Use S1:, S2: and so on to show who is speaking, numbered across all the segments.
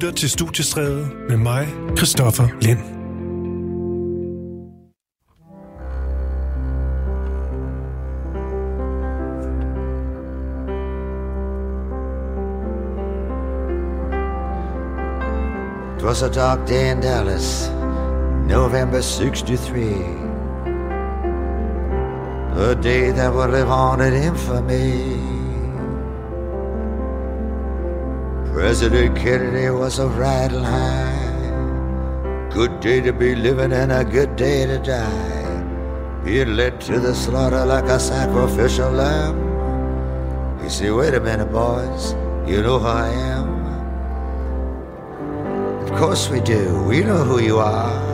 S1: lytter til Studiestræde med mig, Christoffer Lind.
S2: It was a dark day in Dallas, November 63. A day that will live on in infamy. President Kennedy was a riding high. Good day to be living and a good day to die. Being led to the slaughter like a sacrificial lamb. You see, wait a minute, boys. You know who I am. Of course we do. We know who you are.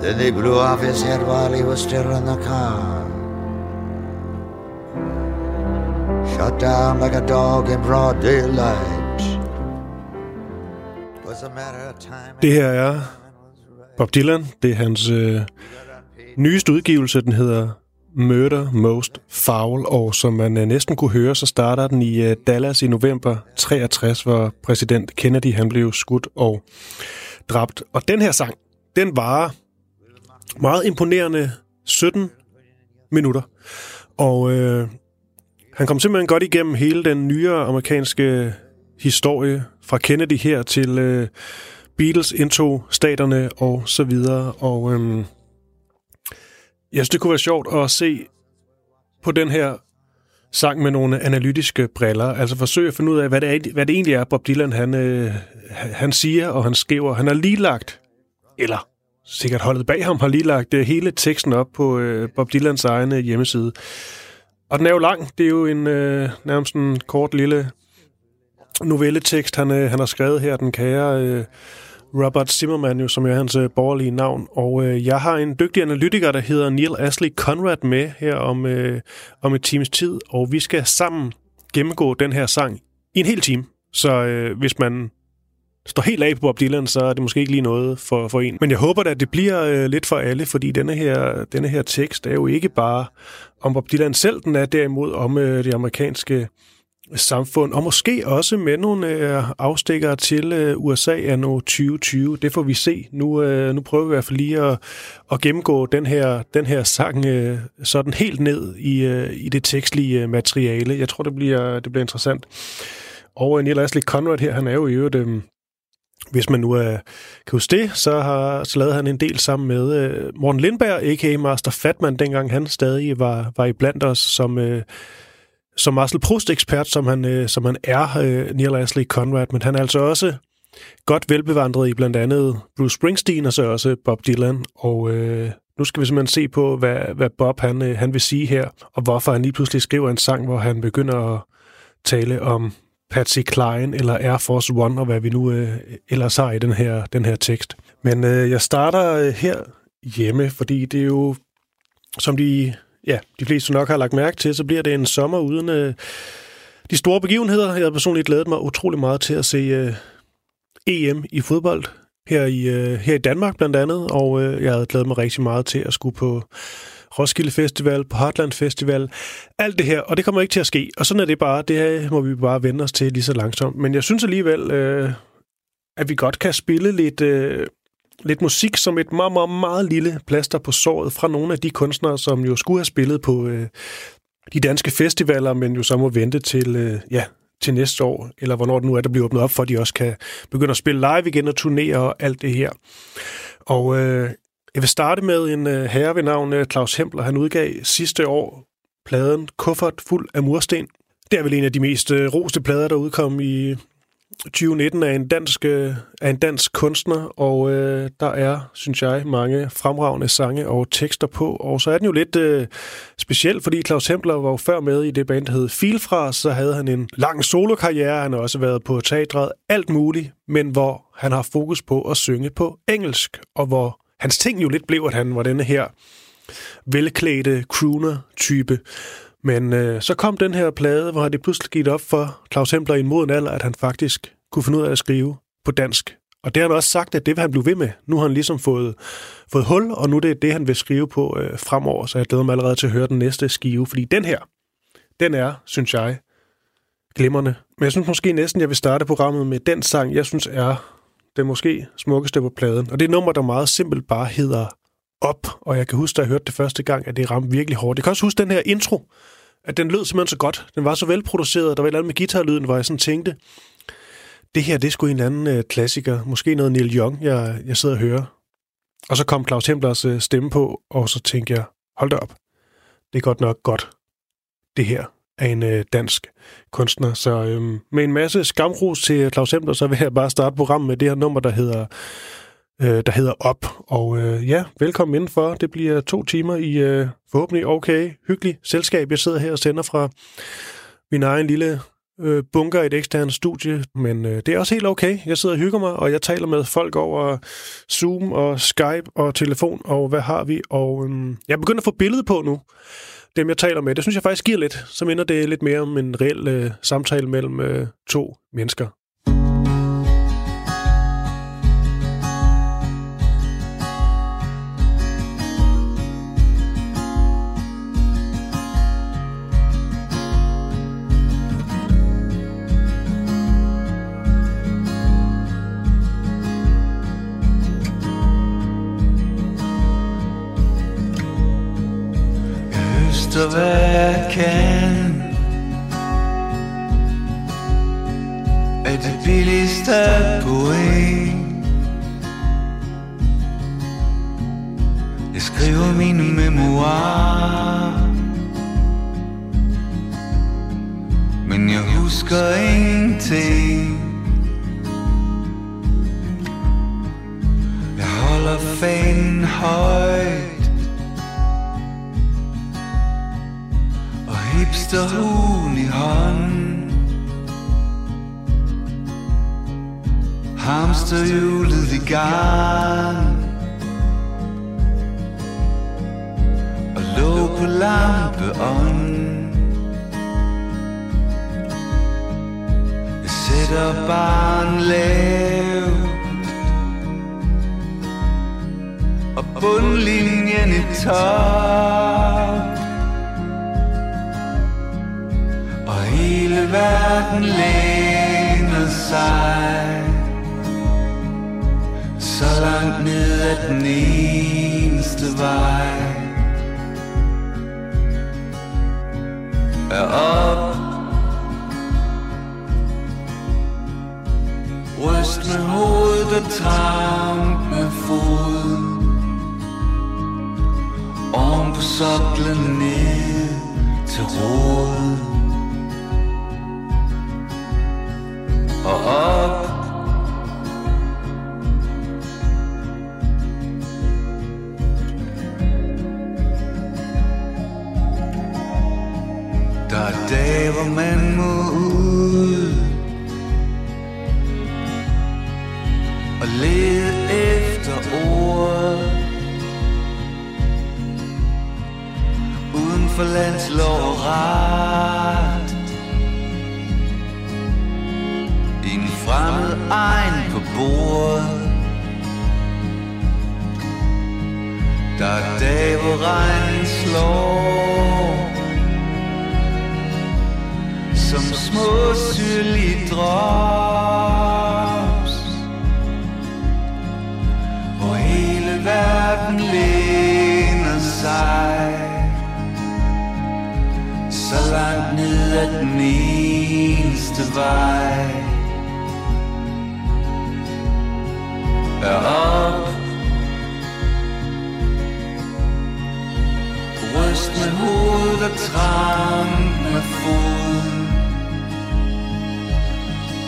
S2: Then they blew off his head while he was still in the car. Shot down like a dog in broad daylight.
S1: Det her er Bob Dylan. Det er hans øh, nyeste udgivelse. Den hedder Murder Most Foul, og som man øh, næsten kunne høre, så starter den i øh, Dallas i november 63, hvor præsident Kennedy han blev skudt og dræbt. Og den her sang, den var meget imponerende 17 minutter. Og øh, han kom simpelthen godt igennem hele den nyere amerikanske historie fra Kennedy her til øh, Beatles indtog staterne og så videre. Og øhm, jeg synes, det kunne være sjovt at se på den her sang med nogle analytiske briller. Altså forsøge at finde ud af, hvad det, er, hvad det egentlig er, Bob Dylan han, øh, han siger og han skriver. Han har lige lagt, eller sikkert holdet bag ham, har lige lagt øh, hele teksten op på øh, Bob Dylans egen øh, hjemmeside. Og den er jo lang. Det er jo en øh, nærmest en kort lille novelletekst, han, øh, han har skrevet her, den kære øh, Robert Zimmerman, jo, som er hans øh, borgerlige navn. Og øh, jeg har en dygtig analytiker, der hedder Neil Ashley Conrad med her om, øh, om et times tid, og vi skal sammen gennemgå den her sang i en hel time. Så øh, hvis man står helt af på Bob Dylan, så er det måske ikke lige noget for, for en. Men jeg håber da, at det bliver øh, lidt for alle, fordi denne her, denne her tekst er jo ikke bare om Bob Dylan selv, den er derimod om øh, det amerikanske samfund, og måske også med nogle øh, til øh, USA af nu 2020. Det får vi se. Nu, øh, nu prøver vi i hvert fald lige at, at gennemgå den her, den her sang øh, sådan helt ned i, øh, i det tekstlige øh, materiale. Jeg tror, det bliver, det bliver interessant. Og øh, Neil Ashley Conrad her, han er jo i øvrigt... Øh, hvis man nu er, kan huske det, så har så lavede han en del sammen med øh, Morten Lindberg, a.k.a. Master Fatman, dengang han stadig var, var i blandt os som, øh, som Marcel Proust-ekspert, som han, øh, som han er, øh, Neil Ashley Conrad, men han er altså også godt velbevandret i blandt andet Bruce Springsteen og så også Bob Dylan, og øh, nu skal vi simpelthen se på, hvad, hvad Bob han, øh, han vil sige her, og hvorfor han lige pludselig skriver en sang, hvor han begynder at tale om Patsy Klein eller Air Force One, og hvad vi nu øh, ellers har i den her, den her tekst. Men øh, jeg starter øh, her hjemme, fordi det er jo, som de, ja, de fleste nok har lagt mærke til, så bliver det en sommer uden øh, de store begivenheder. Jeg har personligt glædet mig utrolig meget til at se øh, EM i fodbold her i, øh, her i Danmark blandt andet, og øh, jeg havde glædet mig rigtig meget til at skulle på Roskilde Festival, på Heartland Festival, alt det her, og det kommer ikke til at ske. Og sådan er det bare, det her må vi bare vende os til lige så langsomt. Men jeg synes alligevel, øh, at vi godt kan spille lidt, øh, lidt musik som et meget, meget, meget lille plaster på såret fra nogle af de kunstnere, som jo skulle have spillet på øh, de danske festivaler, men jo så må vente til, øh, ja, til næste år, eller hvornår det nu er, der bliver åbnet op for, at de også kan begynde at spille live igen og turnere og alt det her. Og øh, jeg vil starte med en øh, herre ved navn øh, Claus Hempler. Han udgav sidste år pladen Kuffert fuld af mursten. Det er vel en af de mest øh, roste plader, der udkom i 2019 er en dansk, øh, er en dansk kunstner, og øh, der er, synes jeg, mange fremragende sange og tekster på. Og så er den jo lidt øh, speciel, fordi Claus Hempler var jo før med i det band, der hed Filfra, så havde han en lang solokarriere, han har også været på teatret, alt muligt, men hvor han har fokus på at synge på engelsk, og hvor hans ting jo lidt blev, at han var denne her velklædte crooner-type. Men øh, så kom den her plade, hvor det pludselig gik op for Claus Hempler i en moden alder, at han faktisk kunne finde ud af at skrive på dansk. Og det har han også sagt, at det vil han blive ved med. Nu har han ligesom fået, fået hul, og nu er det det, han vil skrive på øh, fremover. Så jeg glæder mig allerede til at høre den næste skive, fordi den her, den er, synes jeg, glimrende. Men jeg synes måske næsten, jeg vil starte programmet med den sang, jeg synes er det måske smukkeste på pladen. Og det er nummer, der meget simpelt bare hedder op. Og jeg kan huske, da jeg hørte det første gang, at det ramte virkelig hårdt. Jeg kan også huske den her intro, at den lød simpelthen så godt. Den var så velproduceret. Der var et eller andet med guitarlyden, hvor jeg sådan tænkte, det her, det skulle en eller anden øh, klassiker. Måske noget Neil Young, jeg, jeg sidder og hører. Og så kom Claus Hemblers øh, stemme på, og så tænkte jeg, hold da op. Det er godt nok godt, det her af en øh, dansk kunstner. Så øh, med en masse skamros til Claus Hemler, så vil jeg bare starte programmet med det her nummer, der hedder, øh, der hedder Op. Og øh, ja, velkommen indenfor. Det bliver to timer i øh, forhåbentlig okay, hyggelig selskab. Jeg sidder her og sender fra min egen lille øh, bunker i et eksternt studie, men øh, det er også helt okay. Jeg sidder og hygger mig, og jeg taler med folk over Zoom og Skype og telefon, og hvad har vi? Og øh, jeg begynder at få billedet på nu dem, jeg taler med. Det synes jeg faktisk giver lidt. Så minder det lidt mere om en reel øh, samtale mellem øh, to mennesker.
S3: Fanen højt hipsterhuen i hånden. Hamsterhjulet i gang Og lå på lampeånden Jeg sætter barn lav bundlinjen i top Og hele verden læner sig. Så langt ned ad den eneste vej. Er op. Ryst med hovedet og tramp med fod. Om på soklen ned til råden og op. Der er dage, hvor man må ud for landslov og ret En fremmed egen på bordet. Der er dage, hvor regnen slår. Som små syrlige drops. Hvor hele verden Så langt ned ad den eneste vej. Er op Ryst med hovedet og tramp med foden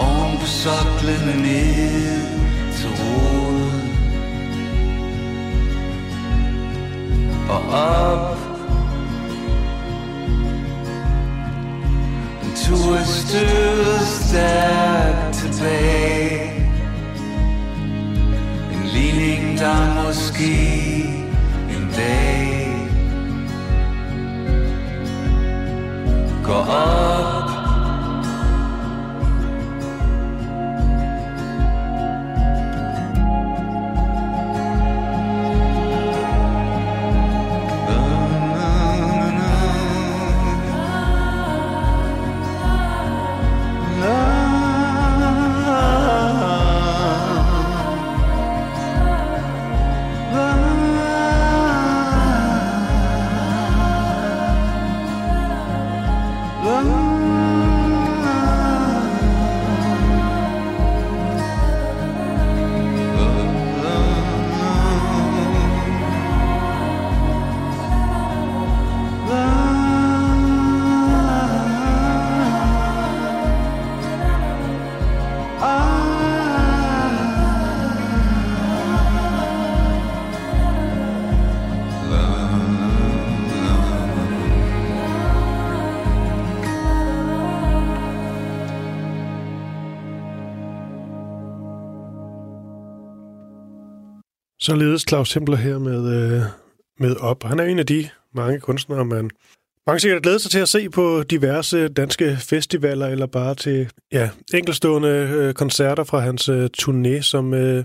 S3: Oven på soklen ned til roden. Og op. En to stød stærkt tilbage. Ligning, der måske en dag går op one
S1: Således Claus Templer her med, øh, med op. Han er en af de mange kunstnere, man mange sikkert glæder sig til at se på diverse danske festivaler, eller bare til ja, enkelstående øh, koncerter fra hans øh, turné, som øh,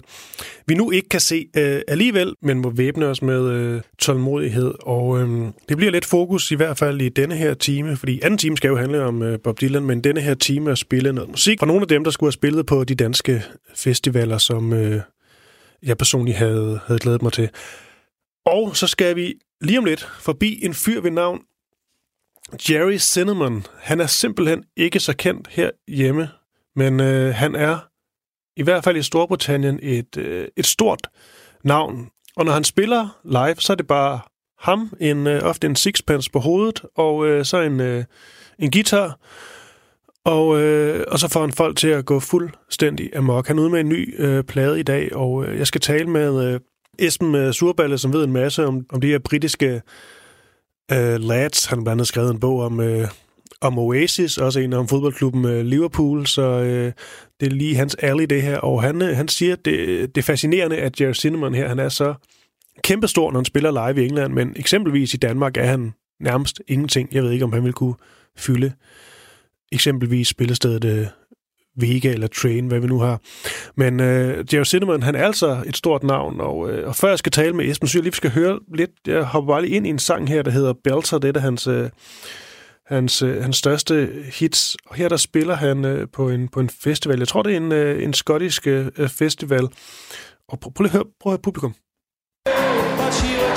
S1: vi nu ikke kan se øh, alligevel, men må væbne os med øh, tålmodighed. Og øh, det bliver lidt fokus i hvert fald i denne her time, fordi anden time skal jo handle om øh, Bob Dylan, men denne her time er spille noget musik fra nogle af dem, der skulle have spillet på de danske festivaler, som øh, jeg personligt havde, havde glædet mig til. Og så skal vi lige om lidt forbi en fyr ved navn Jerry Cinnamon. Han er simpelthen ikke så kendt her hjemme, men øh, han er i hvert fald i Storbritannien et, øh, et stort navn. Og når han spiller live, så er det bare ham, en, øh, ofte en sixpence på hovedet, og øh, så en, øh, en guitar, og, øh, og så får han folk til at gå fuldstændig amok. Han er ude med en ny øh, plade i dag, og øh, jeg skal tale med øh, Esben øh, Surballe, som ved en masse om, om de her britiske øh, lads. Han har blandt andet skrevet en bog om, øh, om Oasis, også en om fodboldklubben øh, Liverpool, så øh, det er lige hans alley det her. Og han, øh, han siger, at det, det er fascinerende, at Jerry Cinnamon her, han er så kæmpestor, når han spiller live i England, men eksempelvis i Danmark er han nærmest ingenting. Jeg ved ikke, om han vil kunne fylde eksempelvis spillestedet øh, Vega eller Train, hvad vi nu har. Men øh, Jerry Cinnamon, han er altså et stort navn, og, øh, og før jeg skal tale med Esben, så jeg lige skal høre lidt, jeg hopper bare lige ind i en sang her, der hedder Belter, det er hans, øh, hans, øh, hans største hits, og her der spiller han øh, på, en, på en festival, jeg tror det er en, øh, en skottisk øh, festival, og prøv, prøv lige at høre, prøv at høre publikum.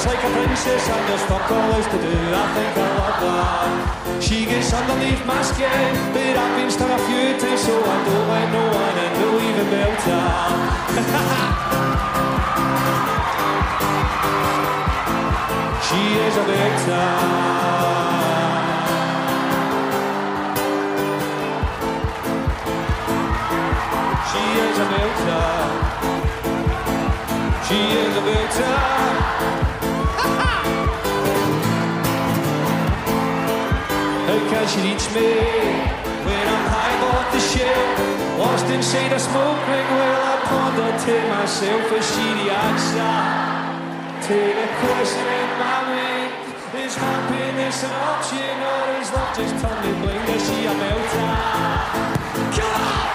S1: Like a princess and there's fuck all else to do. I think I love that. She gets underneath my skin, but I've been stung a few times, so I don't let no one in, no even belter. she is a belter. She is a belter. She is a belter. She reach me when I'm high off the ship Lost in shade of smoke ring Well, I ponder to myself Is she reacts to the question in my mind. Is happiness an option or is love just turning blind? Is she a melter? Come on!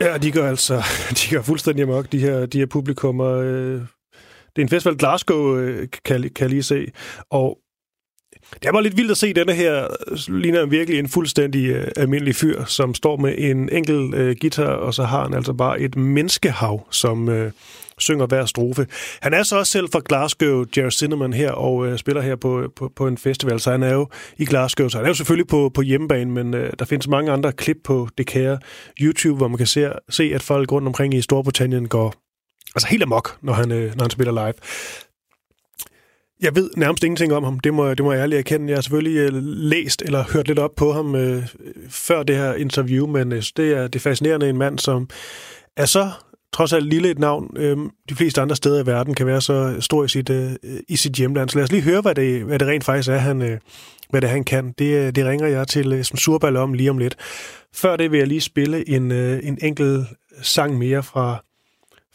S1: Ja, de gør altså de gør fuldstændig amok, de her, de her publikummer. Øh, det er en festival, Glasgow, øh, kan, kan jeg lige se. Og det var lidt vildt at se denne her, øh, ligner virkelig en fuldstændig øh, almindelig fyr, som står med en enkel øh, guitar, og så har han altså bare et menneskehav, som øh, synger hver strofe. Han er så også selv fra Glasgow, Jerry Cinnamon her, og øh, spiller her på, på, på en festival, så han er jo i Glasgow, så han er jo selvfølgelig på, på hjemmebane, men øh, der findes mange andre klip på det kære YouTube, hvor man kan se, se, at folk rundt omkring i Storbritannien går altså helt amok, når han, øh, når han spiller live. Jeg ved nærmest ingenting om ham, det må, det må jeg ærligt erkende. Jeg har selvfølgelig øh, læst eller hørt lidt op på ham øh, før det her interview, men øh, det, er, det er fascinerende en mand, som er så trods alt lille et navn, øh, de fleste andre steder i verden kan være så stor i sit, øh, i sit hjemland. Så lad os lige høre, hvad det, hvad det rent faktisk er, han, øh, hvad det, han kan. Det, øh, det ringer jeg til øh, som surballe om lige om lidt. Før det vil jeg lige spille en, øh, en enkelt sang mere fra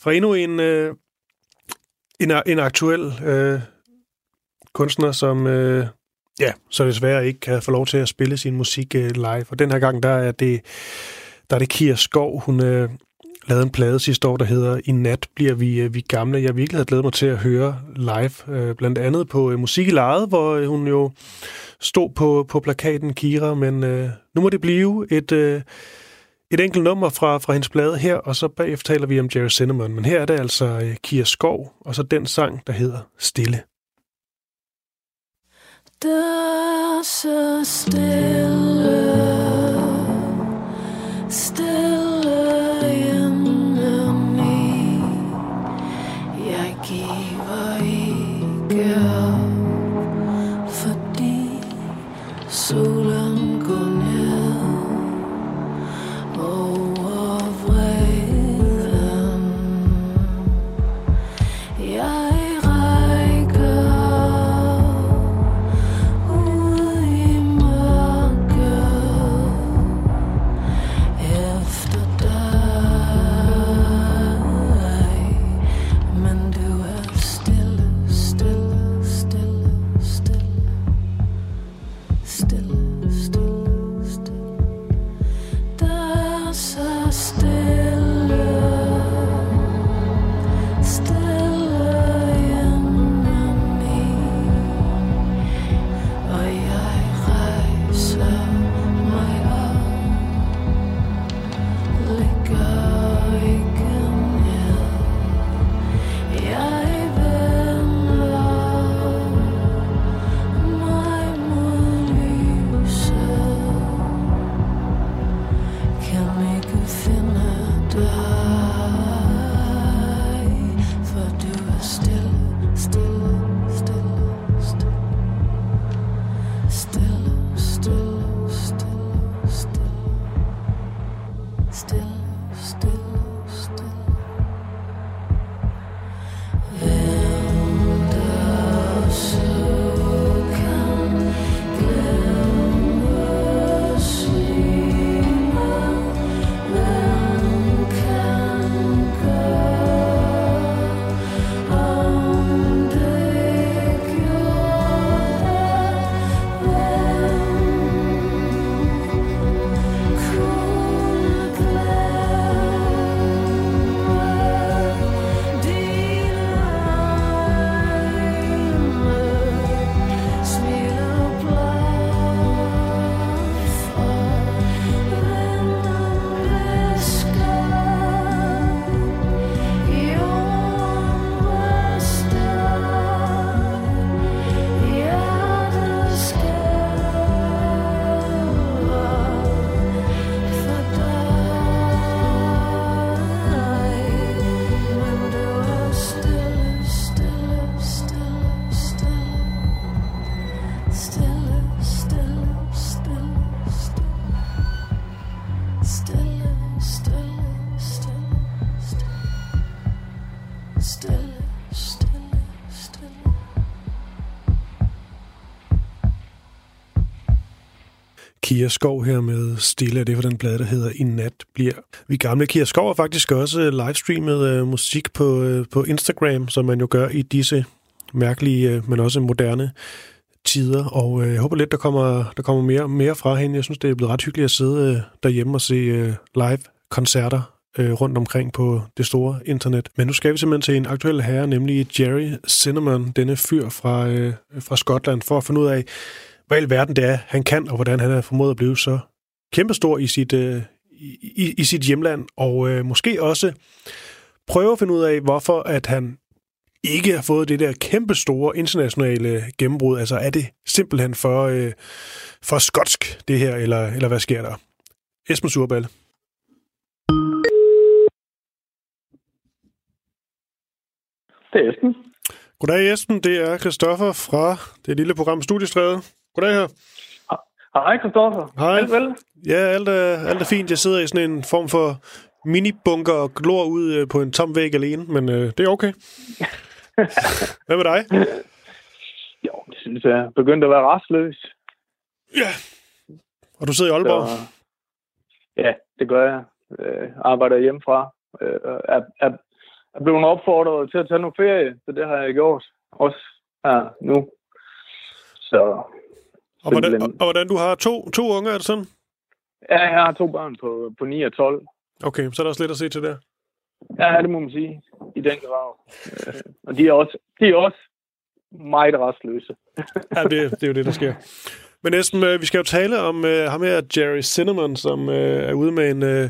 S1: fra endnu en, øh, en, en aktuel øh, kunstner, som øh, ja, så desværre ikke kan få lov til at spille sin musik øh, live. Og den her gang, der er det, der er det Kira Skov. Hun øh, lavede en plade sidste år, der hedder I nat bliver vi, øh, vi gamle. Jeg virkelig havde glædet mig til at høre live, øh, blandt andet på øh, Musik i Lejet, hvor øh, hun jo stod på, på plakaten Kira, men øh, nu må det blive et... Øh, et enkelt nummer fra, fra hendes plade her, og så bagefter taler vi om Jerry Cinnamon. Men her er det altså øh, Kia Skov, og så den sang, der hedder Stille. Der så stille, stille Kia Skov her med Stille, og det er for den plade, der hedder I nat bliver vi gamle. Kia Skov har faktisk også øh, livestreamet øh, musik på, øh, på Instagram, som man jo gør i disse mærkelige, øh, men også moderne tider, og øh, jeg håber lidt, der kommer, der kommer mere, mere fra hende. Jeg synes, det er blevet ret hyggeligt at sidde øh, derhjemme og se øh, live-koncerter øh, rundt omkring på det store internet. Men nu skal vi simpelthen til en aktuel herre, nemlig Jerry Cinnamon, denne fyr fra, øh, fra Skotland, for at finde ud af, hvad i verden det er, han kan, og hvordan han er formået at blive så kæmpestor i sit, øh, i, i sit hjemland, og øh, måske også prøve at finde ud af, hvorfor at han ikke har fået det der kæmpe store internationale gennembrud. Altså er det simpelthen for, øh, for skotsk, det her, eller, eller hvad sker der? Esben Surbal.
S4: Det er Esben.
S1: Goddag Esben, det er Christoffer fra det lille program Studiestræde. Goddag her.
S4: Hej Christoffer.
S1: Hej.
S4: Alt vel?
S1: Ja, alt er, alt er fint. Jeg sidder i sådan en form for minibunker og glor ud øh, på en tom væg alene, men øh, det er okay. Hvad med dig?
S4: Jo, det synes jeg er begyndt at være restløs.
S1: Ja. Og du sidder i Aalborg?
S4: Så, ja, det gør jeg. Øh, arbejder hjemmefra. Øh, er, er, er blevet opfordret til at tage noget ferie, så det har jeg gjort. Også her nu. Så...
S1: Og hvordan, og, hvordan du har to, to unger, er det sådan?
S4: Ja, jeg har to børn på, på 9 og 12.
S1: Okay, så er der også lidt at se til der.
S4: Ja, det må man sige. I den grad. Øh, og de er også, de er også meget restløse.
S1: ja, det, det er jo det, der sker. Men næsten, øh, vi skal jo tale om uh, ham her, Jerry Cinnamon, som uh, er ude med en, uh,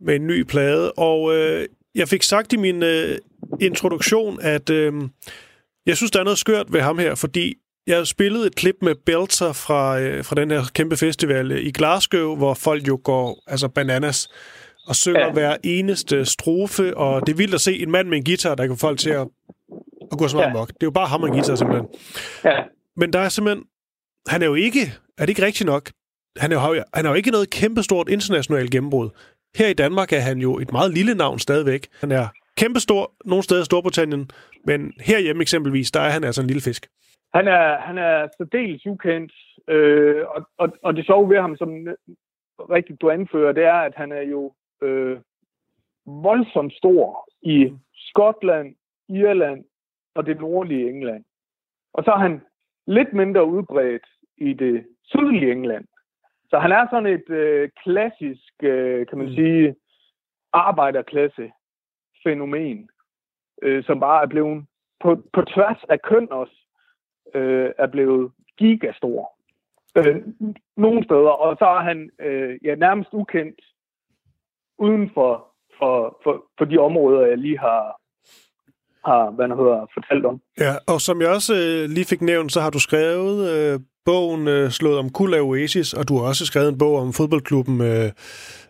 S1: med en ny plade. Og uh, jeg fik sagt i min uh, introduktion, at uh, jeg synes, der er noget skørt ved ham her, fordi jeg spillede et klip med Belter fra, uh, fra den her kæmpe festival i Glasgow, hvor folk jo går altså bananas og synger ja. hver eneste strofe, og det er vildt at se en mand med en guitar, der kan få folk til at, at gå så meget ja. mok. Det er jo bare ham og en guitar, simpelthen.
S4: Ja.
S1: Men der er simpelthen... Han er jo ikke... Er det ikke rigtigt nok? Han er jo, han er jo ikke noget kæmpestort internationalt gennembrud. Her i Danmark er han jo et meget lille navn stadigvæk. Han er kæmpestor nogle steder i Storbritannien, men herhjemme eksempelvis, der er han altså en lille fisk.
S4: Han er, han er særdeles ukendt, øh, og, og, og det sjove ved ham, som rigtigt du anfører, det er, at han er jo øh, voldsomt stor i Skotland, Irland og det nordlige England. Og så er han lidt mindre udbredt i det sydlige England. Så han er sådan et øh, klassisk, øh, kan man mm. sige, arbejderklasse fænomen, øh, som bare er blevet på, på tværs af køn også, øh, er blevet gigastor. Øh, nogle steder, og så er han øh, ja, nærmest ukendt uden for, for, for, for de områder, jeg lige har, har hvad hedder, fortalt om.
S1: Ja, og som jeg også øh, lige fik nævnt, så har du skrevet øh, bogen øh, Slået om kul af Oasis, og du har også skrevet en bog om fodboldklubben øh,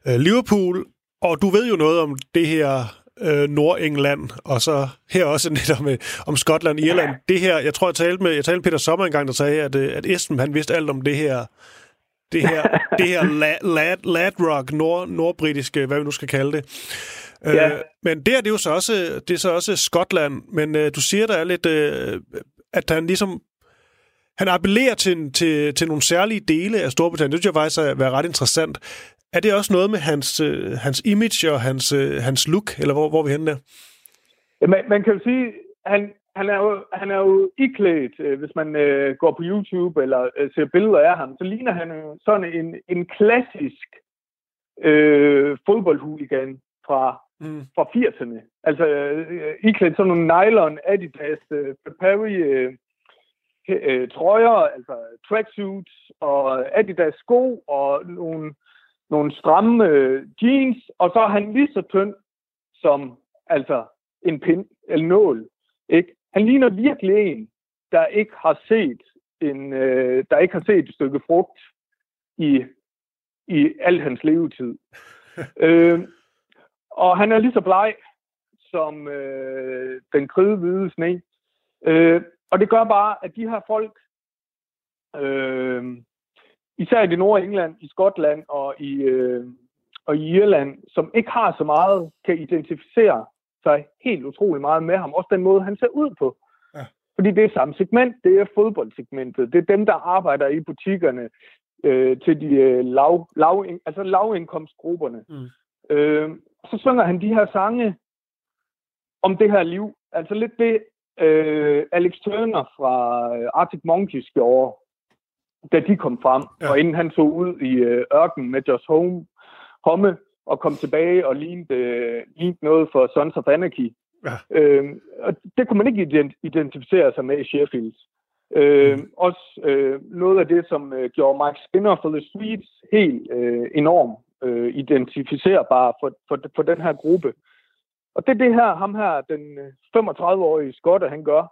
S1: øh, Liverpool, og du ved jo noget om det her øh, Nordengland, og så her også lidt om, øh, om Skotland, Irland. Det her, jeg tror, jeg talte med, jeg talte med Peter Sommer engang, der sagde, at, øh, at Esben, han vidste alt om det her det her, det her lad, lad, rock, nord, nordbritiske, hvad vi nu skal kalde det. Øh, ja. Øh, men det er det jo så også, det er så også Skotland, men øh, du siger, der er lidt, øh, at han ligesom, han appellerer til, til, til nogle særlige dele af Storbritannien. Det synes jeg faktisk er, være ret interessant. Er det også noget med hans, øh, hans image og hans, øh, hans look, eller hvor, hvor er vi henne der?
S4: Ja, man, man kan jo sige, han, han er jo, han er jo iklædt, øh, hvis man øh, går på YouTube eller øh, ser billeder af ham, så ligner han jo sådan en, en klassisk øh, fodboldhuligan fra, mm. fra 80'erne. Altså øh, iklædt sådan nogle nylon Adidas øh, Perry øh, øh, trøjer, altså tracksuits og Adidas sko og nogle, nogle stramme øh, jeans, og så er han lige så tynd som altså en pind eller nål. Ikke? Han ligner virkelig en, der ikke har set en, øh, der ikke har set et stykke frugt i, i al hans levetid. øh, og han er lige så bleg som øh, den kridhvide sne. Øh, og det gør bare, at de her folk, øh, især i det nordlige England, i Skotland og i, øh, og i Irland, som ikke har så meget, kan identificere sig helt utrolig meget med ham. Også den måde, han ser ud på. Ja. Fordi det er samme segment, det er fodboldsegmentet. Det er dem, der arbejder i butikkerne øh, til de øh, lav, lav, altså lavindkomstgrupperne. Mm. Øh, så synger han de her sange om det her liv. Altså lidt det, øh, Alex Turner fra øh, Arctic Monkeys gjorde, da de kom frem, ja. og inden han så ud i øh, ørkenen med Josh Home, Homme, og kom tilbage og lignede, øh, lignede noget for Sons of Anarchy. Ja. Øh, og det kunne man ikke identificere sig med i Sheffield. Øh, mm. Også øh, noget af det, som øh, gjorde Mike Skinner for The Streets helt øh, enormt øh, identificerbar for, for, for den her gruppe. Og det er det her, ham her, den 35-årige øh, skotte, han gør.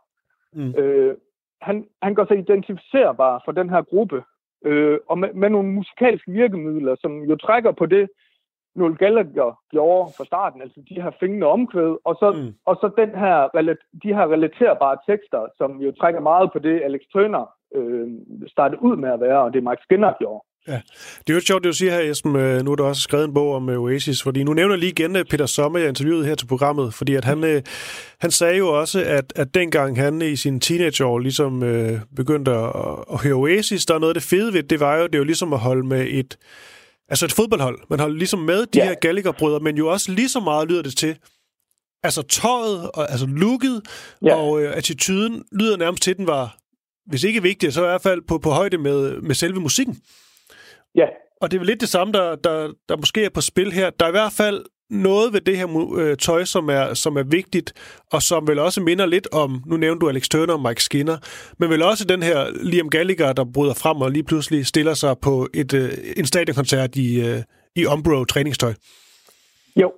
S4: Mm. Øh, han, han gør sig identificerbar for den her gruppe, øh, og med, med nogle musikalske virkemidler, som jo trækker på det, Noel Gallagher gjorde fra starten, altså de her fængende omkvæd, og så, mm. og så den her, de her relaterbare tekster, som jo trækker meget på det, Alex Turner øh, startede ud med at være, og det Mike Skinner gjorde.
S1: Ja, det er jo sjovt, det du siger her, Esben. Øh, nu har du også skrevet en bog om øh, Oasis, fordi nu nævner jeg lige igen øh, Peter Sommer, jeg interviewede her til programmet, fordi at han, han sagde jo også, at, at dengang han i sin teenageår ligesom øh, begyndte at, at høre Oasis, der er noget af det fede ved det, var jo, det er jo ligesom at holde med et, altså et fodboldhold. Man holder ligesom med de ja. her Gallagher-brødre, men jo også lige så meget lyder det til, altså tøjet, og, altså looket, ja. og øh, attituden lyder nærmest til, den var, hvis ikke vigtig, så i hvert fald på, på højde med, med selve musikken.
S4: Ja.
S1: Og det er vel lidt det samme, der, der, der måske er på spil her. Der er i hvert fald noget ved det her øh, tøj, som er, som er vigtigt, og som vel også minder lidt om, nu nævnte du Alex Turner og Mike Skinner, men vel også den her Liam Gallagher, der bryder frem og lige pludselig stiller sig på et, øh, en stadionkoncert i, øh, i Umbro træningstøj.
S4: Jo,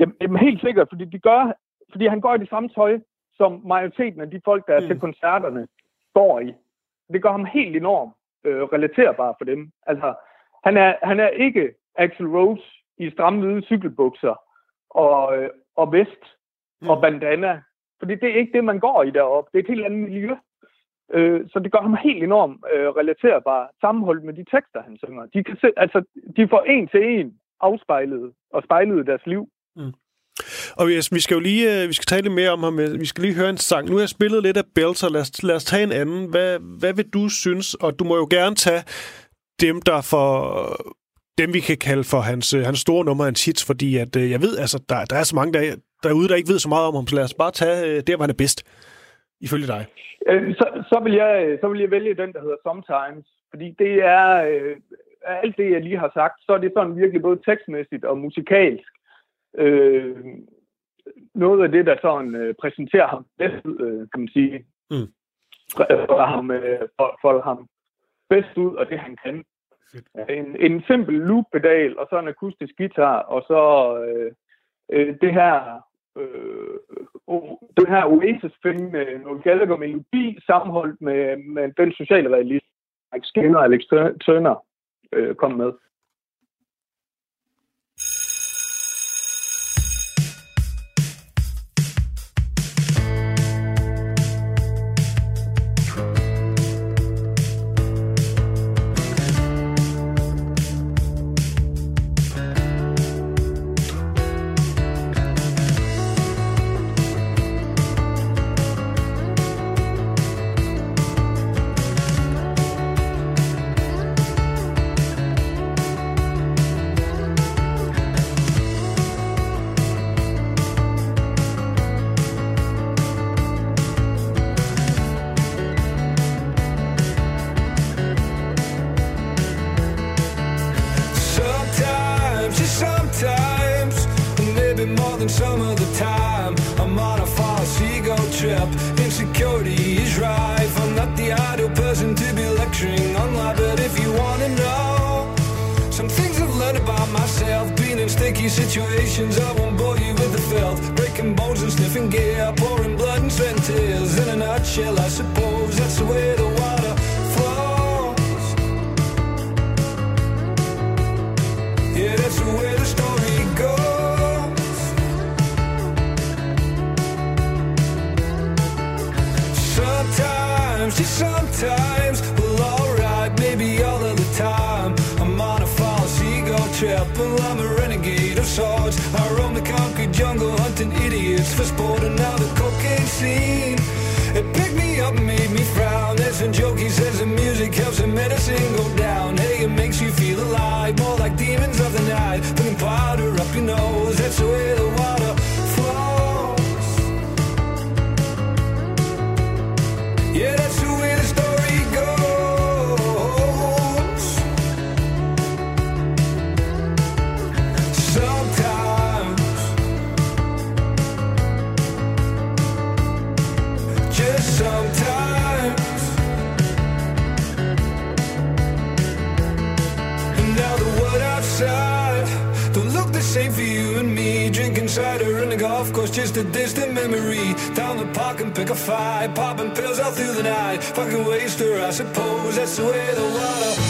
S4: jamen, helt sikkert, fordi, de gør, fordi han går i det samme tøj, som majoriteten af de folk, der er mm. til koncerterne, går i. Det gør ham helt enormt øh, relaterbar for dem. Altså, han er, han er ikke Axel Rose i stramme hvide cykelbukser og, øh, og vest mm. og bandana. Fordi det er ikke det, man går i deroppe. Det er et helt andet miljø. Øh, så det gør ham helt enormt øh, relaterbar, sammenholdt med de tekster, han synger. De, kan se, altså, de får en til en afspejlet og spejlet deres liv. Mm.
S1: Og vi, vi skal jo lige øh, vi skal tale lidt mere om ham. Vi skal lige høre en sang. Nu har jeg spillet lidt af Belter. Lad os, lad os tage en anden. Hvad, hvad vil du synes? Og du må jo gerne tage dem, der for dem, vi kan kalde for hans, øh, hans store nummer, hans hits, fordi at, øh, jeg ved, altså, der, der er så mange der, derude, der ikke ved så meget om ham, så lad os bare tage der, hvor han er bedst, ifølge dig.
S4: Så, så, vil jeg, så vil jeg vælge den, der hedder Sometimes, fordi det er, øh, alt det, jeg lige har sagt, så er det sådan virkelig både tekstmæssigt og musikalsk øh, noget af det, der sådan øh, præsenterer ham bedst, øh, kan man sige, mm. for ham, øh, for ham bedst ud, og det han kan. En, en simpel loop-pedal, og så en akustisk guitar, og så øh, øh, det her øh, den her Oasis-film med noget Gallagher melodi sammenholdt med, med den sociale realist, Mike Skinner og Alex Turner øh, kom med.
S5: than some the time. I'm on a false ego trip. Insecurity is rife. I'm not the ideal person to be lecturing on life, but if you wanna know some things I've learned about myself, being in sticky situations, I won't bore you with the filth. Breaking bones and sniffing gear, pouring blood and sweat and tears. In a nutshell, I suppose that's the way the world. sometimes. Well, alright, maybe all of the time. I'm on a false ego trip. Well, I'm a renegade of sorts. I roam the concrete jungle, hunting idiots for sport. the cocaine scene. It picked me up, made me frown. There's some joke he says the music helps the medicine go down. Hey,
S3: it makes you feel alive, more like demons of the night. Putting powder up your nose, that's the way the water. Golf course, just a distant memory. Down the park and pick a fight, popping pills all through the night. Fucking waster, I suppose that's the way the water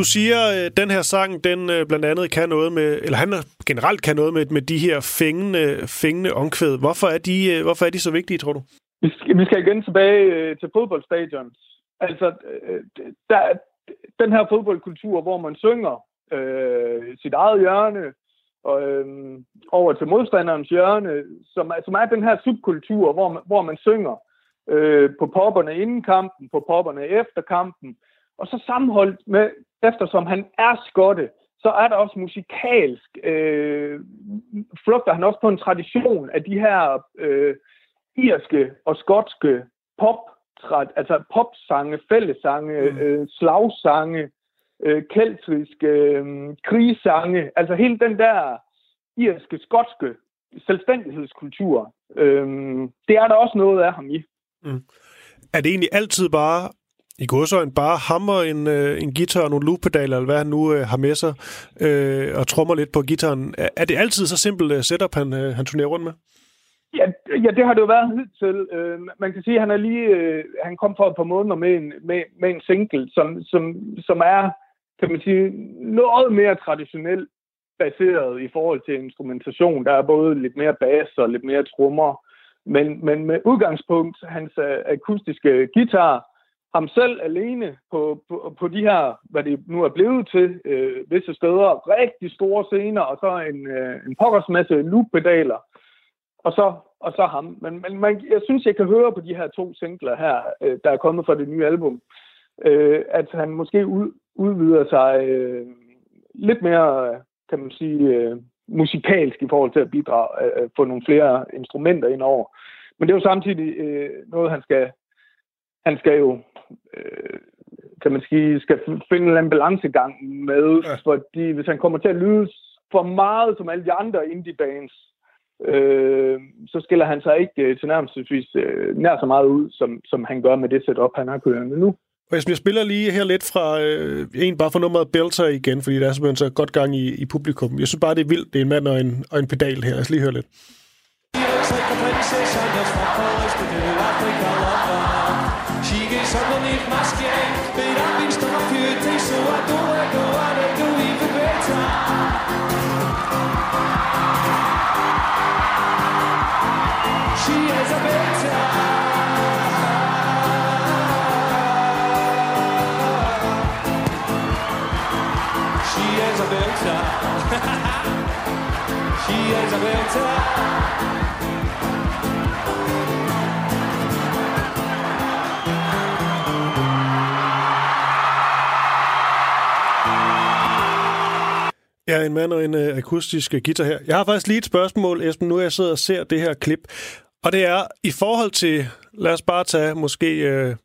S1: Du siger, at den her sang, den øh, blandt andet kan noget med, eller han generelt kan noget med, med de her fængende, fængende omkvæd. Hvorfor er, de, øh, hvorfor er de så vigtige, tror du?
S4: Vi skal, vi skal igen tilbage til fodboldstadions. Altså, der, den her fodboldkultur, hvor man synger øh, sit eget hjørne og, øh, over til modstanderens hjørne, som, som er den her subkultur, hvor man, hvor man synger øh, på popperne inden kampen, på popperne efter kampen, og så sammenholdt med, eftersom han er skotte, så er der også musikalsk, øh, flugter han også på en tradition af de her øh, irske og skotske pop, altså popsange, fællessange, mm. øh, slagsange, øh, keltiske øh, krigssange, altså hele den der irske, skotske selvstændighedskultur, øh, det er der også noget af ham i.
S1: Er det egentlig altid bare, i godsøjen, bare hammer en, øh, en guitar og nogle looppedaler, eller hvad han nu øh, har med sig, øh, og trommer lidt på gitaren? Er, er det altid så simpelt øh, setup, han, øh, han turnerer rundt med?
S4: Ja, ja, det har det jo været hidtil. Øh, man kan sige, at han er lige, øh, han kom for et par måneder med en, med, med en single, som, som, som er, kan man sige, noget mere traditionelt baseret i forhold til instrumentation. Der er både lidt mere bass og lidt mere trommer. Men, men med udgangspunkt, hans øh, akustiske guitar, ham selv alene på, på, på de her, hvad det nu er blevet til, øh, visse steder, rigtig store scener, og så en, øh, en pokkers masse looppedaler og så, og så ham. Men, men man, jeg synes, jeg kan høre på de her to singler her, øh, der er kommet fra det nye album, øh, at han måske ud, udvider sig øh, lidt mere, kan man sige, øh, musikalsk i forhold til at bidrage, øh, øh få nogle flere instrumenter ind over. Men det er jo samtidig øh, noget, han skal, han skal jo, øh, kan man sige, skal finde en eller anden balancegang med, ja. fordi hvis han kommer til at lyde for meget som alle de andre indie bands, øh, så skiller han sig ikke øh, tilnærmelsesvis øh, nær så meget ud, som, som han gør med det setup, han har kørende nu.
S1: Og jeg spiller lige her lidt fra øh, en bare for nummeret Belter igen, fordi der er simpelthen så godt gang i, i publikum. Jeg synes bare, det er vildt. Det er en mand og en, og en pedal her. Lad os lige høre lidt.
S5: like my skin, but I've been stung a few days, so I don't let go even better. She is a better. She is a better. she is a better.
S1: Ja, en mand og en øh, akustisk øh, guitar her. Jeg har faktisk lige et spørgsmål, Esben, nu jeg sidder og ser det her klip. Og det er, i forhold til, lad os bare tage måske øh,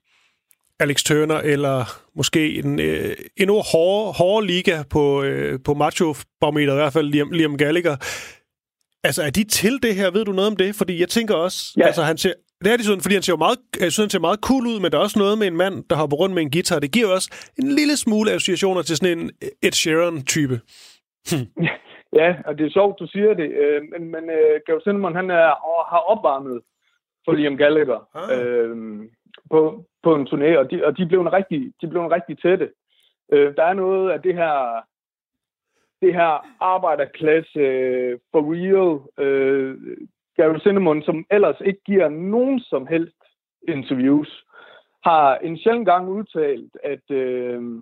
S1: Alex Turner, eller måske en øh, endnu hårdere, hårdere liga på, øh, på macho-barometer, i hvert fald Liam, Liam Gallagher. Altså, er de til det her? Ved du noget om det? Fordi jeg tænker også,
S4: Ja.
S1: altså han ser, det er de sådan, fordi han ser jo meget, jeg synes, han ser meget cool ud, men der er også noget med en mand, der hopper rundt med en guitar. Det giver også en lille smule associationer til sådan en Ed Sheeran-type.
S4: Ja, og det er sjovt, du siger det. Øh, men men øh, Gav Sinderman, han er, og har opvarmet for Liam Gallagher
S1: Ah.
S4: øh, på, på en turné, og de, og de blev en rigtig, de blev en rigtig tætte. Øh, der er noget af det her det her arbejderklasse øh, for real øh, Gary Cinnamon, som ellers ikke giver nogen som helst interviews, har en sjældent gang udtalt, at, øh,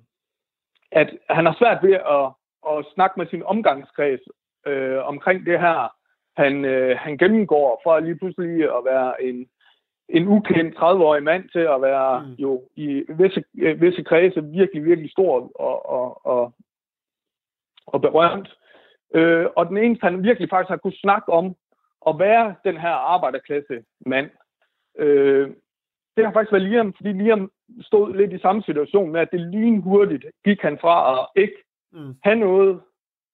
S4: at han har svært ved at, at snakke med sin omgangskreds øh, omkring det her, han, øh, han gennemgår for lige pludselig at være en, en ukendt 30-årig mand til at være mm. jo i visse, visse kredse virkelig, virkelig stor og, og, og, og berømt. Øh, og den eneste, han virkelig faktisk har kunne snakke om, at være den her arbejderklasse mand, øh, det har faktisk været Liam, fordi Liam stod lidt i samme situation med, at det lynhurtigt gik han fra at ikke mm. have noget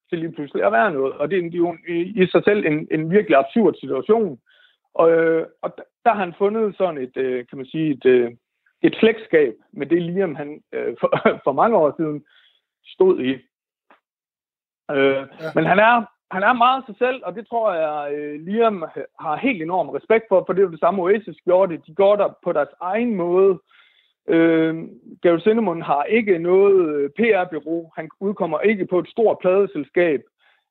S4: til lige pludselig at være noget. Og det er jo i, sig selv en, en virkelig absurd situation. Og, øh, og der har han fundet sådan et, øh, kan man sige, et, øh, et slægtskab med det Liam, han for, for mange år siden stod i. Øh, ja. Men han er, han er meget sig selv, og det tror jeg, Liam har helt enorm respekt for, for det er det samme Oasis gjorde det. De går der på deres egen måde. Øh, Øhm, Gary Cinnamon har ikke noget øh, PR-bureau. Han udkommer ikke på et stort pladeselskab.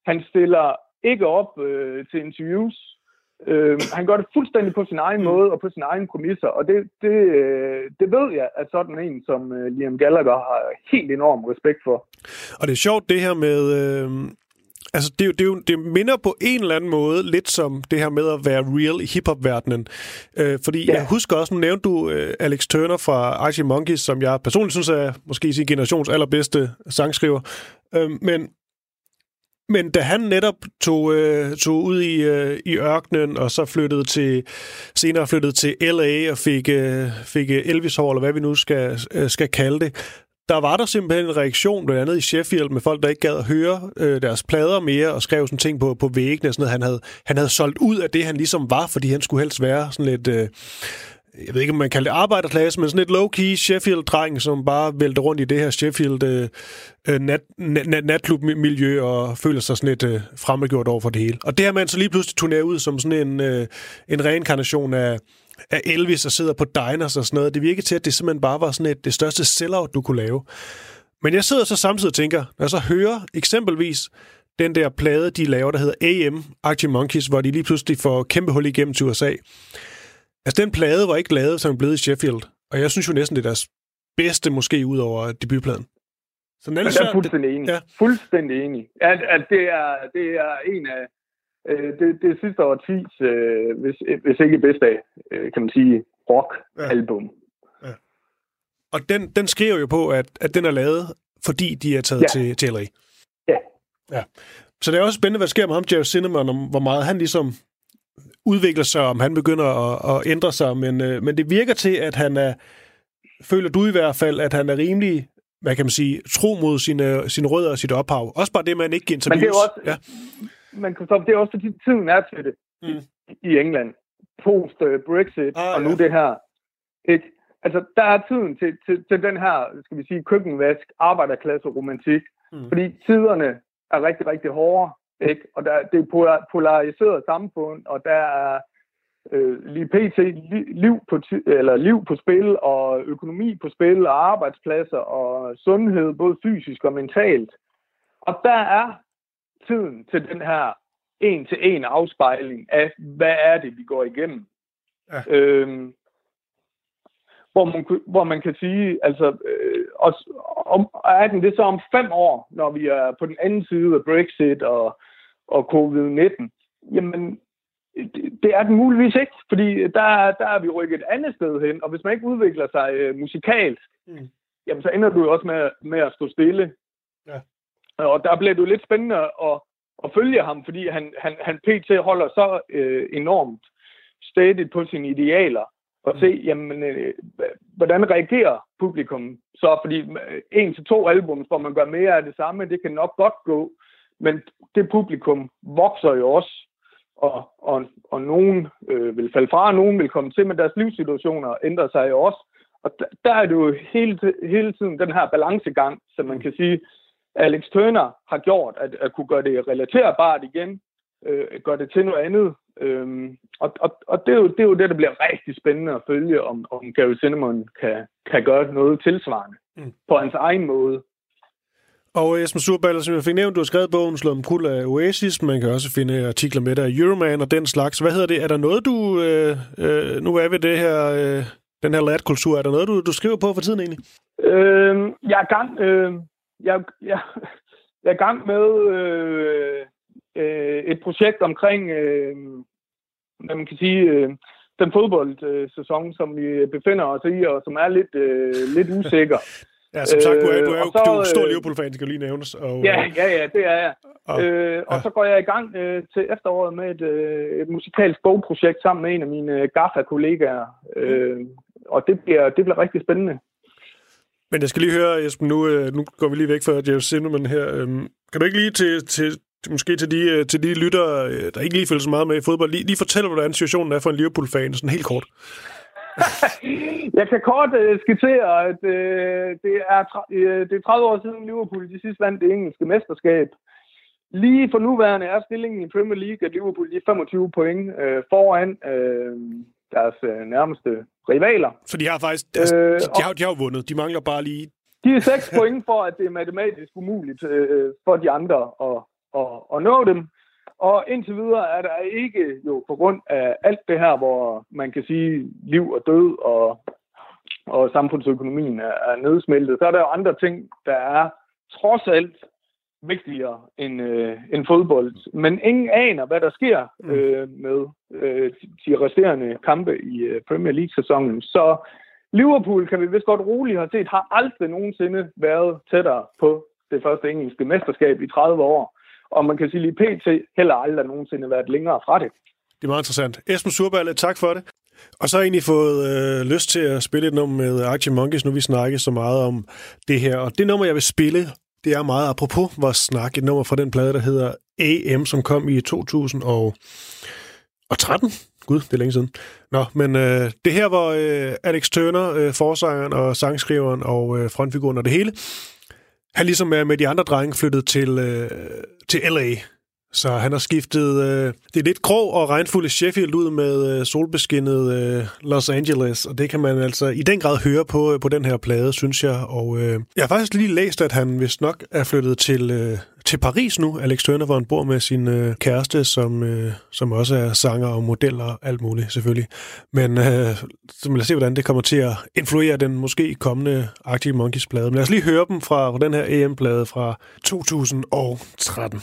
S4: Han stiller ikke op øh, til interviews. Øh, han gør det fuldstændig på sin egen måde og på sin egen præmisser, og det, det, øh, det ved jeg, at sådan en som øh, Liam Gallagher har helt enorm respekt for.
S1: Og det er sjovt det her med... Øh... Altså, det, det, det minder på en eller anden måde lidt som det her med at være real i hiphop-verdenen. Øh, fordi ja. jeg husker også, nu nævnte du øh, Alex Turner fra Archie Monkeys, som jeg personligt synes er måske sin generations allerbedste sangskriver. Øh, men men da han netop tog, øh, tog ud i, øh, i ørkenen, og så flyttede til, senere flyttede til L.A. og fik, øh, fik Elvis hår, eller hvad vi nu skal, øh, skal kalde det, der var der simpelthen en reaktion, blandt andet i Sheffield, med folk, der ikke gad at høre øh, deres plader mere, og skrev sådan ting på, på væggene. Sådan noget. Han, havde, han havde solgt ud af det, han ligesom var, fordi han skulle helst være sådan lidt... Øh, jeg ved ikke, om man kalder det arbejderklasse, men sådan et low-key Sheffield-dreng, som bare vælter rundt i det her Sheffield øh, øh nat, nat, miljø og føler sig sådan lidt øh, fremmedgjort over for det hele. Og det her man så lige pludselig turnerer ud som sådan en, øh, en reinkarnation af, af Elvis og sidder på diners og sådan noget. Det virker til, at det simpelthen bare var sådan et, det største sellout, du kunne lave. Men jeg sidder så samtidig og tænker, når jeg så hører eksempelvis den der plade, de laver, der hedder AM, Arctic Monkeys, hvor de lige pludselig får kæmpe hul igennem til USA. Altså, den plade var ikke lavet, som blevet i Sheffield. Og jeg synes jo næsten, det er deres bedste, måske ud over debutpladen.
S4: Så den er, jeg er fuldstændig enig. Ja. Fuldstændig enig. At, at det, er, det er en af øh, det, det sidste årtis, øh, hvis, hvis ikke bedste af, øh, kan man sige, rock-album. Ja. ja.
S1: Og den, den skriver jo på, at, at den er lavet, fordi de er taget ja. til, til LA.
S4: Ja.
S1: ja. Så det er også spændende, hvad sker med ham, Jerry Cinnamon, om hvor meget han ligesom udvikler sig, om han begynder at, at ændre sig, men, øh, men det virker til, at han er, føler du i hvert fald, at han er rimelig, hvad kan man sige, tro mod sine, sine rødder og sit ophav. Også bare det, man ikke interviews.
S4: Men det er også, ja. men Christoph, det er også fordi tiden er til det mm. i, i England. Post-Brexit, uh, ah, og nu ja. det her. Ikke? Altså, der er tiden til, til, til den her, skal vi sige, køkkenvask, arbejderklasse romantik. Mm. Fordi tiderne er rigtig, rigtig hårde. Ikke? Og der, det er polariseret samfund, og der er øh, lige pt. liv på, eller liv på spil, og økonomi på spil, og arbejdspladser, og sundhed, både fysisk og mentalt. Og der er tiden til den her en-til-en afspejling af, hvad er det, vi går igennem. Ja. Øhm, hvor, man, hvor man kan sige, altså, øh, og, om, er den det så om fem år, når vi er på den anden side af Brexit og og covid-19, jamen, det er den muligvis ikke, fordi der, der er vi rykket et andet sted hen, og hvis man ikke udvikler sig øh, musikalsk, mm. jamen så ender du jo også med, med at stå stille. Ja. Og der bliver det jo lidt spændende at, at følge ham, fordi han, han, han pt. holder så øh, enormt stadigt på sine idealer, og mm. se, jamen, øh, hvordan reagerer publikum så, fordi øh, en til to album, hvor man gør mere af det samme, det kan nok godt gå, men det publikum vokser jo også, og, og, og nogen øh, vil falde fra, og nogen vil komme til, men deres livssituationer ændrer sig jo også. Og der, der er det jo hele, hele tiden den her balancegang, som man kan sige, Alex Turner har gjort, at, at kunne gøre det relaterbart igen, øh, gøre det til noget andet. Øhm, og og, og det, er jo, det er jo det, der bliver rigtig spændende at følge, om, om Gary Cinnamon kan, kan gøre noget tilsvarende mm. på hans egen måde.
S1: Og Jesper Surballer, som jeg fik nævnt, du har skrevet bogen Slået om kul af Oasis. Man kan også finde artikler med dig af Euroman og den slags. Hvad hedder det? Er der noget, du... Øh, øh, nu er vi det her... Øh, den her latkultur. Er der noget, du, du skriver på for tiden egentlig?
S4: Øh, jeg er gang... Øh, jeg, jeg, jeg er gang med øh, øh, et projekt omkring, øh, hvad man kan sige, øh, den fodboldsæson, som vi befinder os i, og som er lidt, øh, lidt usikker.
S1: Ja, som sagt, du er, du er,
S4: Øh,
S1: jo,
S4: så,
S1: du er jo stor
S4: øh,
S1: Liverpool-fan, skal jo lige nævnes. Og,
S4: Ja, ja, ja, det er jeg.
S1: Og-
S4: øh, og
S1: ja.
S4: så går jeg i gang øh, til efteråret med et, øh, et musikalsk bogprojekt sammen med en af mine øh, GAFA-kollegaer. Øh, og det bliver, det bliver rigtig spændende.
S1: Men jeg skal lige høre, Jesper, nu, øh, nu går vi lige væk fra Jeff Zinnemann her. Øhm, Kan du ikke lige til, til, måske til de, øh, til de lyttere, øh, der ikke lige følger så meget med i fodbold, lige, lige fortælle, hvordan situationen er for en Liverpool-fan, sådan helt kort.
S4: Jeg kan kort øh, skitsere, at øh, det, er øh, det er 30 år siden Liverpool de sidste vandt det engelske mesterskab. Lige for nuværende er stillingen i Premier League, at Liverpool er 25 point øh, foran øh, deres øh, nærmeste rivaler.
S1: For de har faktisk, altså,
S4: Øh,
S1: de, de, har, de har jo vundet. De mangler bare lige...
S4: De er 6 point for, at det er matematisk umuligt øh, for de andre at, at, at nå dem. Og indtil videre er der ikke jo på grund af alt det her, hvor man kan sige liv og død og, og samfundsøkonomien er, er nedsmeltet, så er der jo andre ting, der er trods alt vigtigere end, øh, end fodbold. Men ingen aner, hvad der sker øh, med øh, de resterende kampe i øh, Premier League-sæsonen. Så Liverpool, kan vi vist godt roligt have set, har aldrig nogensinde været tættere på det første engelske mesterskab i 30 år. Og man kan sige lige pt. heller aldrig nogensinde været længere fra det.
S1: Det er meget interessant. Esben Surballe, tak for det. Og så har jeg egentlig fået øh, lyst til at spille et nummer med Archie Monkeys, nu vi snakker så meget om det her. Og det nummer, jeg vil spille, det er meget apropos vores snak. Et nummer fra den plade, der hedder AM, som kom i 2013. Gud, det er længe siden. Nå, men øh, det her var øh, Alex Turner, øh, forsangeren og sangskriveren og øh, frontfiguren og det hele. Han ligesom med de andre drenge flyttet til, øh, til L.A., så han har skiftet øh, det lidt grå og regnfulde Sheffield ud med øh, solbeskinnet øh, Los Angeles, og det kan man altså i den grad høre på, øh, på den her plade, synes jeg. Og øh, jeg har faktisk lige læst, at han vist nok er flyttet til, øh, til Paris nu, Alex Turner, hvor han bor med sin øh, kæreste, som, øh, som også er sanger og modeller og alt muligt selvfølgelig. Men øh, så lad os se, hvordan det kommer til at influere den måske kommende Arctic Monkeys plade. Men lad os lige høre dem fra, fra den her e AM-plade fra 2013.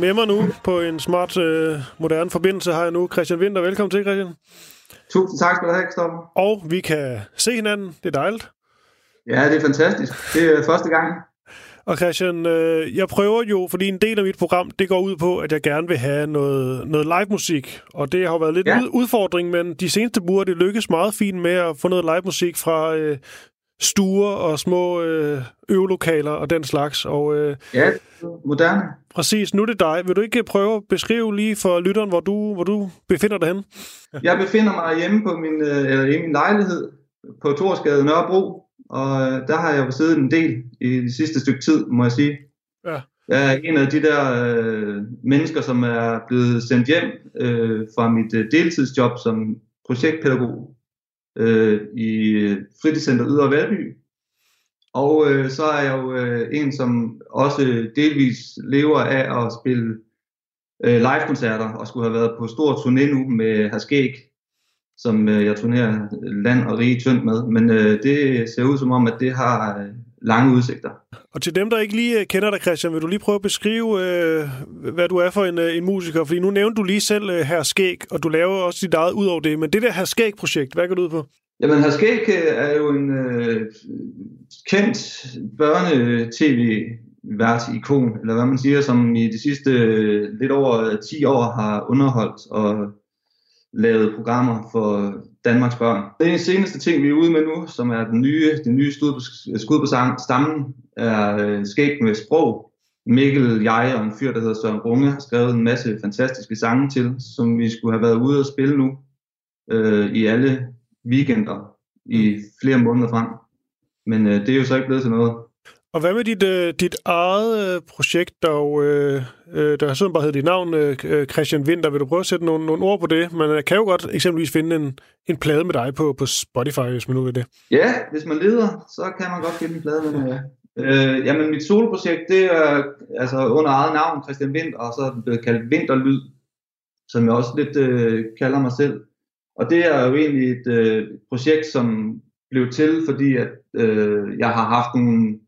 S1: med mig nu på en smart, øh, moderne forbindelse har jeg nu Christian Winter. Velkommen til, Christian.
S6: Tusind tak skal du have, Kristoffer.
S1: Og vi kan se hinanden. Det er dejligt.
S6: Ja, det er fantastisk. Det er første gang.
S1: Og Christian, øh, jeg prøver jo, fordi en del af mit program, det går ud på, at jeg gerne vil have noget, noget live musik. Og det har jo været lidt
S6: Ja.
S1: udfordring, men de seneste uger, det lykkes meget fint med at få noget live musik fra øh, stuer og små øh, øvelokaler og den slags. Og øh,
S6: Ja, moderne.
S1: præcis, nu er det dig. Vil du ikke prøve at beskrive lige for lytteren, hvor du, hvor du befinder dig henne?
S6: Jeg befinder mig hjemme på min, øh, eller i min lejlighed på Torsgade Nørrebro, og øh, der har jeg jo siddet en del i det sidste stykke tid, må jeg sige.
S1: Ja.
S6: Jeg er en af de der øh, mennesker, som er blevet sendt hjem øh, fra mit øh, deltidsjob som projektpædagog øh, i fritidscenter Ydre Valby. Og øh, så er jeg jo øh, en, som også delvis lever af at spille øh, live-koncerter og skulle have været på stor turné nu med Herskæg, som øh, jeg turnerer land og rige tyndt med. Men øh, det ser ud som om, at det har øh, lange udsigter.
S1: Og til dem, der ikke lige øh, kender dig, Christian, vil du lige prøve at beskrive, øh, hvad du er for en, øh, en musiker? Fordi nu nævnte du lige selv øh, Herr Skæg, og du laver også dit eget ud over det. Men det der Herr Skæg-projekt, hvad går det ud på?
S6: Jamen, Herskæg øh, er jo en øh, kendt børne-tv-vært-ikon, eller hvad man siger, som i de sidste øh, lidt over 10 år har underholdt og lavet programmer for Danmarks børn. Den seneste ting, vi er ude med nu, som er den nye, den nye skud på, skud på stammen, er øh, Skæg med sprog. Mikkel, jeg og en fyr, der hedder Søren Runge, har skrevet en masse fantastiske sange til, som vi skulle have været ude og spille nu øh, i alle weekender i flere måneder frem. Men øh, det er jo så ikke blevet til noget.
S1: Og hvad med dit, øh, dit eget øh, projekt, der, øh, øh, der sådan bare hedder dit navn, øh, øh Christian Winter? Vil du prøve at sætte nogle, nogle ord på det? Man øh, kan jo godt eksempelvis finde en, en plade med dig på, på Spotify, hvis man nu vil det.
S6: Ja, hvis man leder, så kan man godt finde en plade med mig. Øh, jamen, mit soloprojekt, det er altså under eget navn, Christian Winter, og så er det blevet kaldt Vinterlyd, som jeg også lidt øh, kalder mig selv. Og det er jo egentlig et øh, projekt, som blev til, fordi at øh, jeg har haft nogle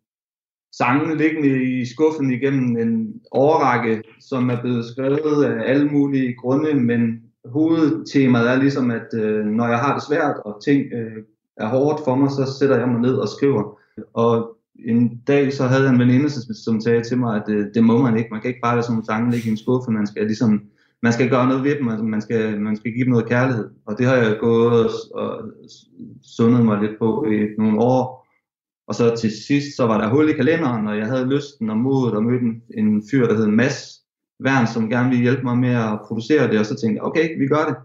S6: sange liggende i skuffen igennem en årrække, som er blevet skrevet af alle mulige grunde, men hovedtemaet er ligesom, at øh, når jeg har det svært, og ting øh, er hårdt for mig, så sætter jeg mig ned og skriver. Og en dag så havde jeg en veninde, som- som sagde til mig, at øh, det må man ikke. Man kan ikke bare lade sådan nogle sange ligge i en skuffe. Man skal ligesom, man skal gøre noget ved dem. Altså, man skal, man skal give dem noget kærlighed. Og det har jeg gået og, og sundet mig lidt på i nogle år. Og så til sidst, så var der hul i kalenderen, og jeg havde lysten og modet og mødte en, fyr, der hed Mads Værn, som gerne ville hjælpe mig med at producere det, og så tænkte jeg, okay, vi gør det.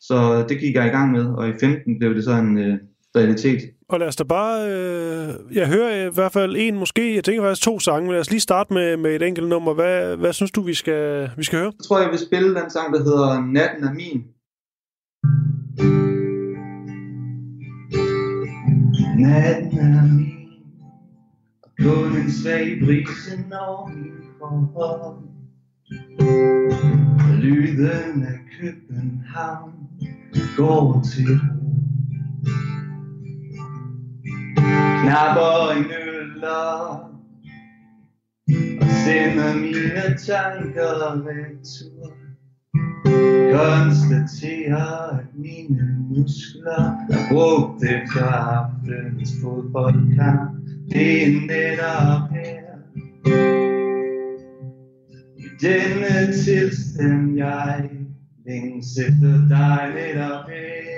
S6: Så det gik jeg i gang med, og i 15 blev det så en øh, realitet.
S1: Og lad os da bare... Øh, jeg hører i hvert fald en, måske, jeg tænker faktisk to sange, men lad os lige starte med, med et enkelt nummer. Hvad, hvad synes du, vi skal, vi skal høre?
S6: Så tror jeg, jeg vil spille den sang, der hedder Natten er min. Natten er min, kun en svag brise når min forhold. Lyden af København går til ro. Knapper en øl og sender mine tanker retur. Konstaterer, at mine muskler er brugt efter aftenens fodboldkamp. Det er netop her. I denne tilstand, jeg længes efter dig netop her.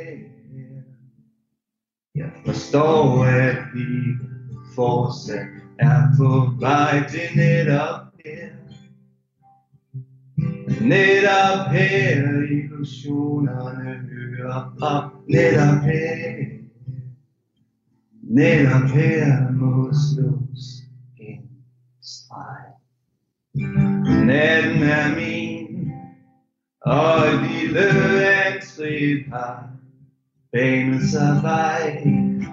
S6: Jeg forstår, at vi fortsat er på vej til netop her. Netop her illusionerne hører op. Netop her. Netop her må slås en streg. Natten er min, og et lille antrip har banet sig vej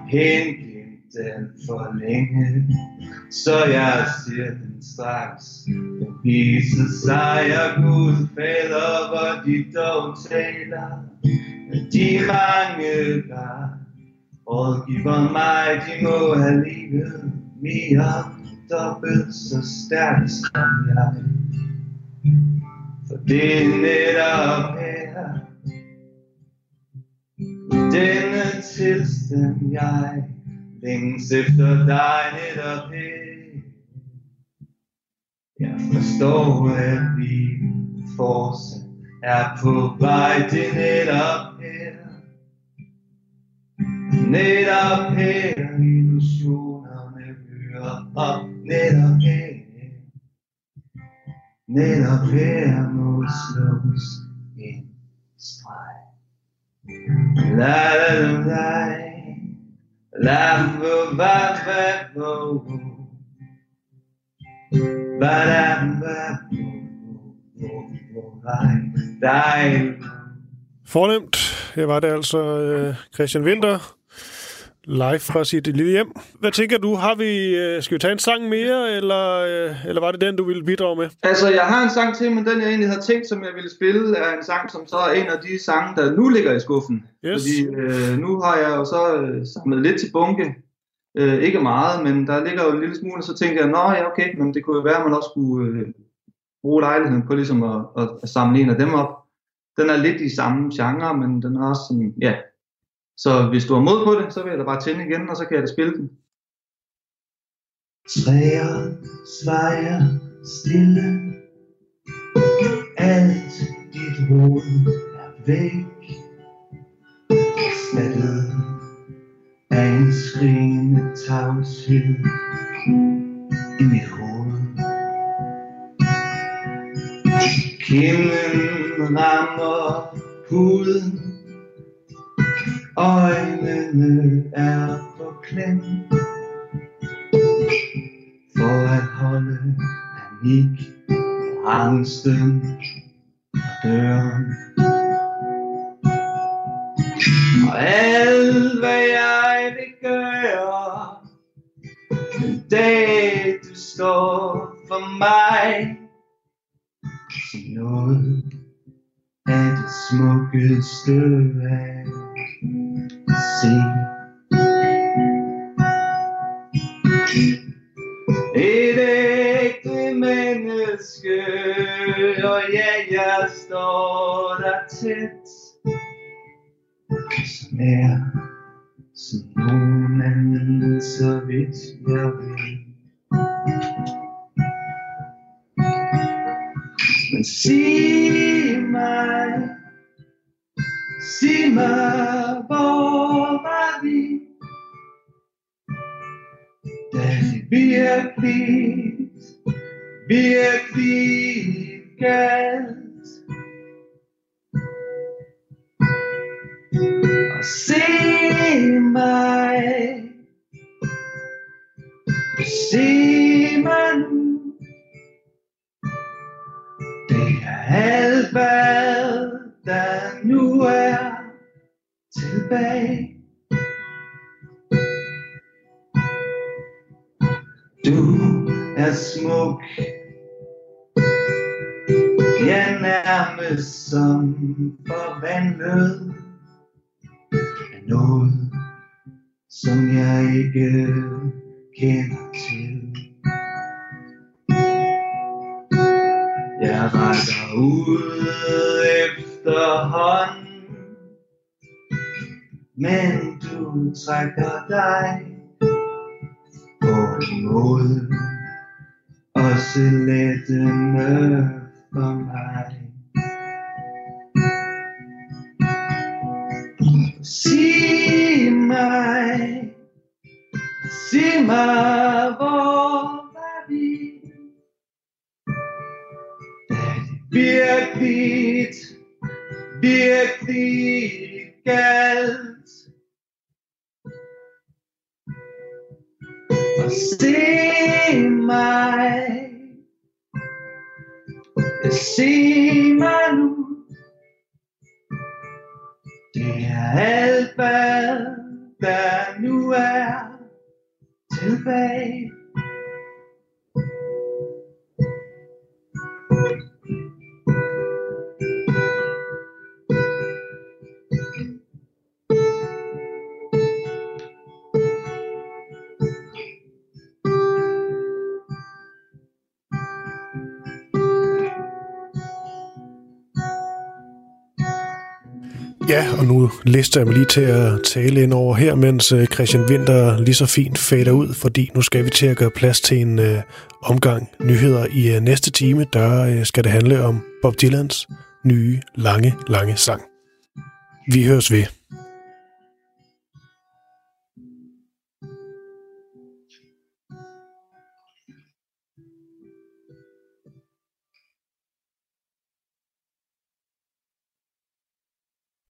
S6: hen den for længe. Så jeg siger den straks, den viser sig, og Gud fader, hvor de dog taler. De mange, gange rådgiver mig, de må have livet mere dobbelt så stærkt som jeg. For det er netop her, denne tilstand jeg længes efter dig netop her. Jeg forstår, at vi fortsat er på vej til netop. Netop her illusionerne hører op netop her. Netop her må slås en streg. La la la la La la la la Dejligt.
S1: Fornemt. Her var det altså øh, Christian Winter, live fra sit lille hjem. Hvad tænker du? Har vi, øh, skal vi tage en sang mere, eller, øh, eller var det den, du ville bidrage med?
S6: Altså, jeg har en sang til, men den jeg egentlig havde tænkt, som jeg ville spille, er en sang, som så er en af de sange, der nu ligger i skuffen.
S1: Yes.
S6: Fordi øh, nu har jeg jo så øh, samlet lidt til bunke. Øh, ikke meget, men der ligger jo en lille smule, så tænkte jeg, nå ja, okay, men det kunne jo være, at man også skulle øh, bruge lejligheden på ligesom at, at, at samle en af dem op. Den er lidt i samme genre, men den er også sådan, ja. Så hvis du har mod på det, så vil jeg da bare tænde igen, og så kan jeg da spille den. Træer svejer stille. Alt dit rod er væk. Erstattet af en skrigende tavshed i mit hoved. Kimmen rammer huden. Øjnene er på klem For at holde panik og angsten og døren. Og alt hvad jeg vil gøre Den dag du står for mig. Som noget af det smukkeste af står der tæt Som er Som nogen anden Så vidt jeg ved Men sig mig sig mig, hvor var vi? Da Simon. Det er alt, hvad der nu er tilbage. Du er smuk, ja nærmest som forvandlet af noget, som jeg ikke kender til. Jeg rækker ud efter hånd, men du trækker dig bort mod og også for mig. Sig sig mig, hvor var vi? Da det virkelig, virkelig galt. Og se mig, se mig nu. Det er alt, hvad der nu er tilbage.
S1: Ja, og nu lister jeg mig lige til at tale ind over her, mens øh, Christian Winter lige så fint fader ud, fordi nu skal vi til at gøre plads til en øh, omgang nyheder i øh, næste time. Der øh, skal det handle om Bob Dylans nye, lange, lange sang. Vi høres ved.